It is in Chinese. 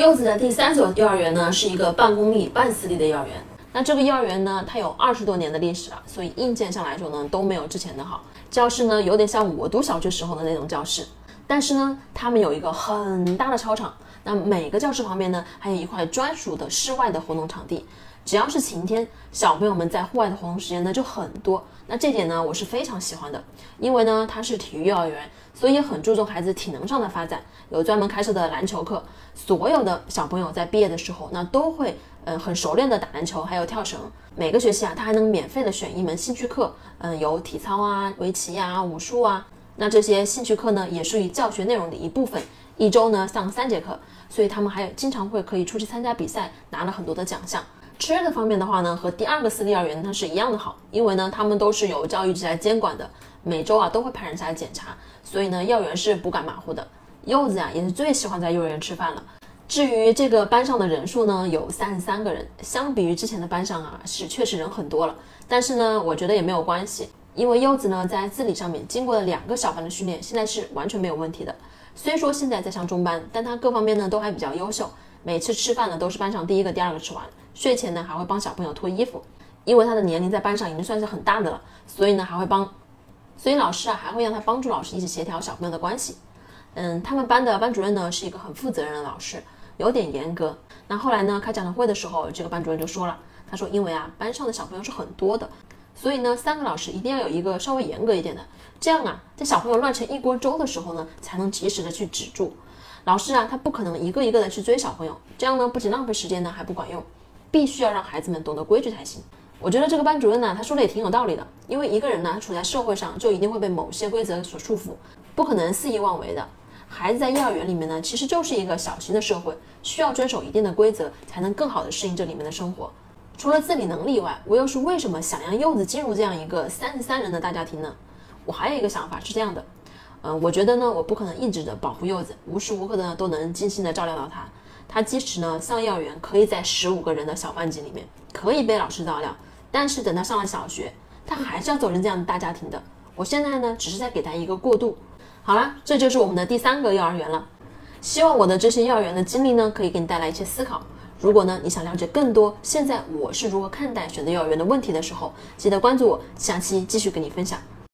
柚子的第三所幼儿园呢，是一个半公立半私立的幼儿园。那这个幼儿园呢，它有二十多年的历史了，所以硬件上来说呢，都没有之前的好。教室呢，有点像我读小学时候的那种教室，但是呢，他们有一个很大的操场。那每个教室旁边呢，还有一块专属的室外的活动场地。只要是晴天，小朋友们在户外的活动时间呢就很多。那这点呢，我是非常喜欢的，因为呢，它是体育幼儿园。所以很注重孩子体能上的发展，有专门开设的篮球课。所有的小朋友在毕业的时候，那都会嗯很熟练的打篮球，还有跳绳。每个学期啊，他还能免费的选一门兴趣课，嗯，有体操啊、围棋呀、武术啊。那这些兴趣课呢，也属于教学内容的一部分。一周呢上三节课，所以他们还有经常会可以出去参加比赛，拿了很多的奖项。吃的方面的话呢，和第二个私立幼儿园它是一样的好，因为呢他们都是由教育局来监管的，每周啊都会派人下来检查。所以呢，幼儿园是不敢马虎的。柚子呀，也是最喜欢在幼儿园吃饭了。至于这个班上的人数呢，有三十三个人，相比于之前的班上啊，是确实人很多了。但是呢，我觉得也没有关系，因为柚子呢，在自理上面经过了两个小班的训练，现在是完全没有问题的。虽说现在在上中班，但他各方面呢都还比较优秀。每次吃饭呢，都是班上第一个、第二个吃完。睡前呢，还会帮小朋友脱衣服，因为他的年龄在班上已经算是很大的了，所以呢，还会帮。所以老师啊还会让他帮助老师一起协调小朋友的关系。嗯，他们班的班主任呢是一个很负责任的老师，有点严格。那后来呢开家长会的时候，这个班主任就说了，他说因为啊班上的小朋友是很多的，所以呢三个老师一定要有一个稍微严格一点的，这样啊在小朋友乱成一锅粥的时候呢才能及时的去止住。老师啊他不可能一个一个的去追小朋友，这样呢不仅浪费时间呢还不管用，必须要让孩子们懂得规矩才行。我觉得这个班主任呢，他说的也挺有道理的。因为一个人呢，他处在社会上就一定会被某些规则所束缚，不可能肆意妄为的。孩子在幼儿园里面呢，其实就是一个小型的社会，需要遵守一定的规则，才能更好的适应这里面的生活。除了自理能力以外，我又是为什么想让柚子进入这样一个三十三人的大家庭呢？我还有一个想法是这样的，嗯，我觉得呢，我不可能一直的保护柚子，无时无刻的都能精心的照料到他。他即使呢上幼儿园，可以在十五个人的小班级里面，可以被老师照料。但是等他上了小学，他还是要走进这样的大家庭的。我现在呢，只是在给他一个过渡。好了，这就是我们的第三个幼儿园了。希望我的这些幼儿园的经历呢，可以给你带来一些思考。如果呢，你想了解更多现在我是如何看待选择幼儿园的问题的时候，记得关注我，下期继续跟你分享。